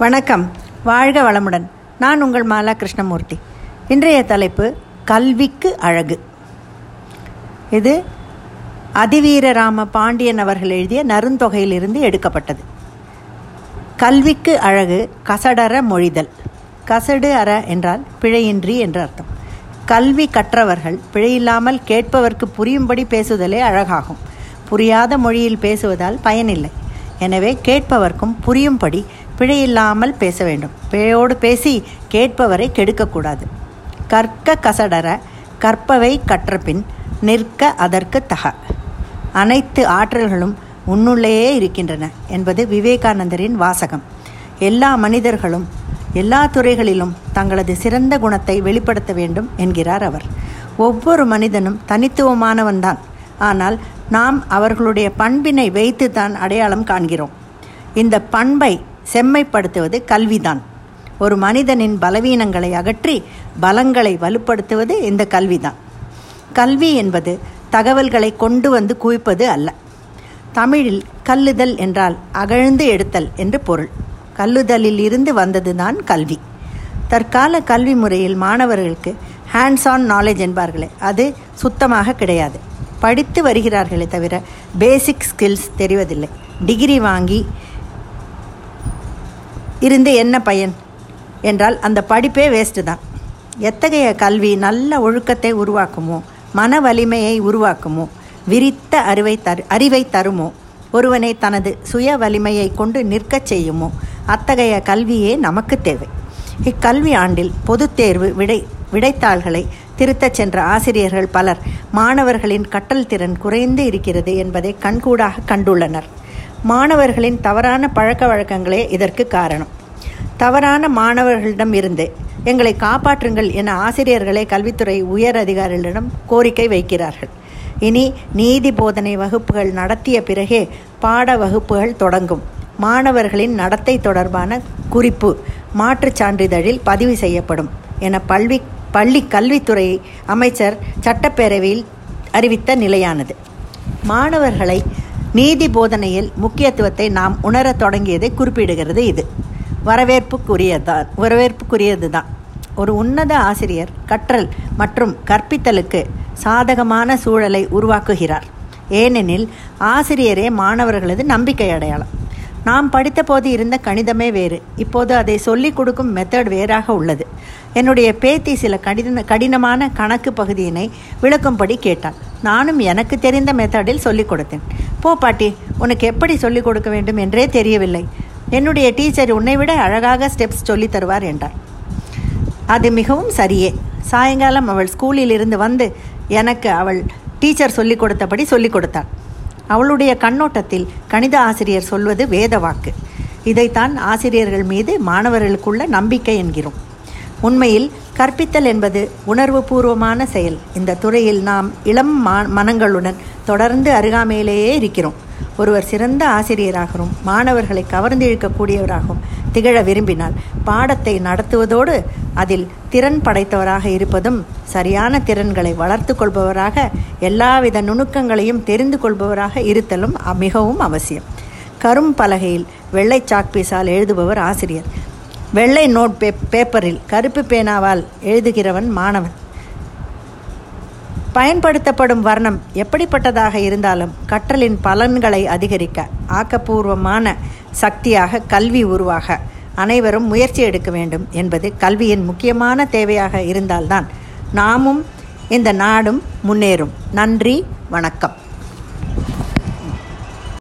வணக்கம். வாழ்க வளமுடன். நான் உங்கள் மாலா கிருஷ்ணமூர்த்தி. இன்றைய தலைப்பு கல்விக்கு அழகு. இது அதிவீரராம பாண்டியன் அவர்கள் எழுதிய நருந்தொகையிலிருந்து எடுக்கப்பட்டது. கல்விக்கு அழகு கசடற மொழிதல். கசடு அற என்றால் பிழையின்றி என்று அர்த்தம். கல்வி கற்றவர்கள் பிழையில்லாமல் கேட்பவர்க்கு புரியும்படி பேசுதலே அழகாகும். புரியாத மொழியில் பேசுவதால் பயனில்லை. எனவே கேட்பவர்க்கும் புரியும்படி பிழையில்லாமல் பேச வேண்டும். பிழையோடு பேசி கேட்பவரை கெடுக்கக்கூடாது. கற்க கசடர கற்பவை கற்றபின் நிற்க அதற்கு தக. அனைத்து ஆற்றல்களும் உன்னுள்ளேயே இருக்கின்றன என்பது விவேகானந்தரின் வாசகம். எல்லா மனிதர்களும் எல்லா துறைகளிலும் தங்களது சிறந்த குணத்தை வெளிப்படுத்த வேண்டும் என்கிறார் அவர். ஒவ்வொரு மனிதனும் தனித்துவமானவன்தான். ஆனால் நாம் அவர்களுடைய பண்பினை வைத்து தான் அடையாளம் காண்கிறோம். இந்த பண்பை செம்மைப்படுத்துவது கல்விதான். ஒரு மனிதனின் பலவீனங்களை அகற்றி பலங்களை வலுப்படுத்துவது இந்த கல்விதான். கல்வி என்பது தகவல்களை கொண்டு வந்து குவிப்பது அல்ல. தமிழில் கல்லுதல் என்றால் அகழ்ந்து எடுத்தல் என்று பொருள். கல்லுதலில் இருந்து வந்ததுதான் கல்வி. தற்கால கல்வி முறையில் மாணவர்களுக்கு ஹேண்ட்ஸ் ஆன் நாலேஜ் என்பார்களே அது சுத்தமாக கிடையாது. படித்து வருகிறார்களே தவிர பேசிக் ஸ்கில்ஸ் தெரிவதில்லை. டிகிரி வாங்கி இருந்து என்ன பயன்? என்றால் அந்த படிப்பே வேஸ்ட்டு தான். எத்தகைய கல்வி நல்ல ஒழுக்கத்தை உருவாக்குமோ மன வலிமையை உருவாக்குமோ விரித்த அறிவை தரு அறிவை தருமோ ஒருவனை தனது சுய வலிமையை கொண்டு நிற்கச் செய்யுமோ அத்தகைய கல்வியே நமக்கு தேவை. இக்கல்வி ஆண்டில் பொதுத் தேர்வு விடை விடைத்தாள்களை திருத்தச் சென்ற ஆசிரியர்கள் பலர் மாணவர்களின் கற்றல் திறன் குறைந்து இருக்கிறது என்பதை கண்கூடாக கண்டுள்ளனர். மாணவர்களின் தவறான பழக்க வழக்கங்களே இதற்கு காரணம். தவறான மாணவர்களிடம் இருந்து எங்களை காப்பாற்றுங்கள் என ஆசிரியர்களே கல்வித்துறை உயர் அதிகாரிகளிடம் கோரிக்கை வைக்கிறார்கள். இனி நீதி போதனை வகுப்புகள் நடத்திய பிறகே பாட வகுப்புகள் தொடங்கும். மாணவர்களின் நடத்தை தொடர்பான குறிப்பு மாற்றுச் சான்றிதழில் பதிவு செய்யப்படும் என பல்வி பள்ளி கல்வித்துறை அமைச்சர் சட்டப்பேரவையில் அறிவித்த நிலையானது. மாணவர்களை நீதி போதனையில் முக்கியத்துவத்தை நாம் உணரத் தொடங்கியதை குறிப்பிடுகிறது இது. வரவேற்புக்குரியதான் வரவேற்புக்குரியது தான் ஒரு உன்னத ஆசிரியர் கற்றல் மற்றும் கற்பித்தலுக்கு சாதகமான சூழலை உருவாக்குகிறார். ஏனெனில் ஆசிரியரே மாணவர்களது நம்பிக்கை அடையாளம். நாம் படித்தபோது இருந்த கணிதமே வேறு. இப்போது அதை சொல்லிக் கொடுக்கும் மெத்தட் வேறாக உள்ளது. என்னுடைய பேத்தி சில கடின கடினமான கணக்கு பகுதியினை விளக்கும்படி கேட்டாள். நானும் எனக்கு தெரிந்த மெத்தடில் சொல்லிக் கொடுத்தேன். போ பாட்டி உனக்கு எப்படி சொல்லிக் கொடுக்க வேண்டும் என்றே தெரியவில்லை. என்னுடைய டீச்சர் உன்னை விட அழகாக ஸ்டெப்ஸ் சொல்லித் தருவார் என்றார் அது மிகவும் சரியே. சாயங்காலம் அவள் ஸ்கூலில் இருந்து வந்து எனக்கு அவள் டீச்சர் சொல்லிக் கொடுத்தபடி சொல்லிக் கொடுத்தாள். அவளுடைய கண்ணோட்டத்தில் கணித ஆசிரியர் சொல்வது வேத வாக்கு. இதைத்தான் ஆசிரியர்கள் மீது மாணவர்களுக்குள்ள நம்பிக்கை என்கிறோம். உண்மையில் கற்பித்தல் என்பது உணர்வு பூர்வமான செயல். இந்த துறையில் நாம் இளம் மனங்களுடன் தொடர்ந்து அருகாமையிலேயே இருக்கிறோம். ஒருவர் சிறந்த ஆசிரியராகவும் மாணவர்களை கவர்ந்திழுக்கக்கூடியவராகவும் திகழ விரும்பினால் பாடத்தை நடத்துவதோடு அதில் திறன் படைத்தவராக இருப்பதும் சரியான திறன்களை வளர்த்து கொள்பவராக எல்லாவித நுணுக்கங்களையும் தெரிந்து கொள்பவராக இருத்தலும் மிகவும் அவசியம். கரும் பலகையில் வெள்ளை சாக்பீஸால் எழுதுபவர் ஆசிரியர். வெள்ளை நோட் பே பேப்பரில் கருப்பு பேனாவால் எழுதுகிறவன் மாணவன். பயன்படுத்தப்படும் வர்ணம் எப்படிப்பட்டதாக இருந்தாலும் கற்றலின் பலன்களை அதிகரிக்க ஆக்கப்பூர்வமான சக்தியாக கல்வி உருவாக அனைவரும் முயற்சி எடுக்க வேண்டும் என்பது கல்வியின் முக்கியமான தேவையாக இருந்தால்தான் நாமும் இந்த நாடும் முன்னேறும். நன்றி வணக்கம்.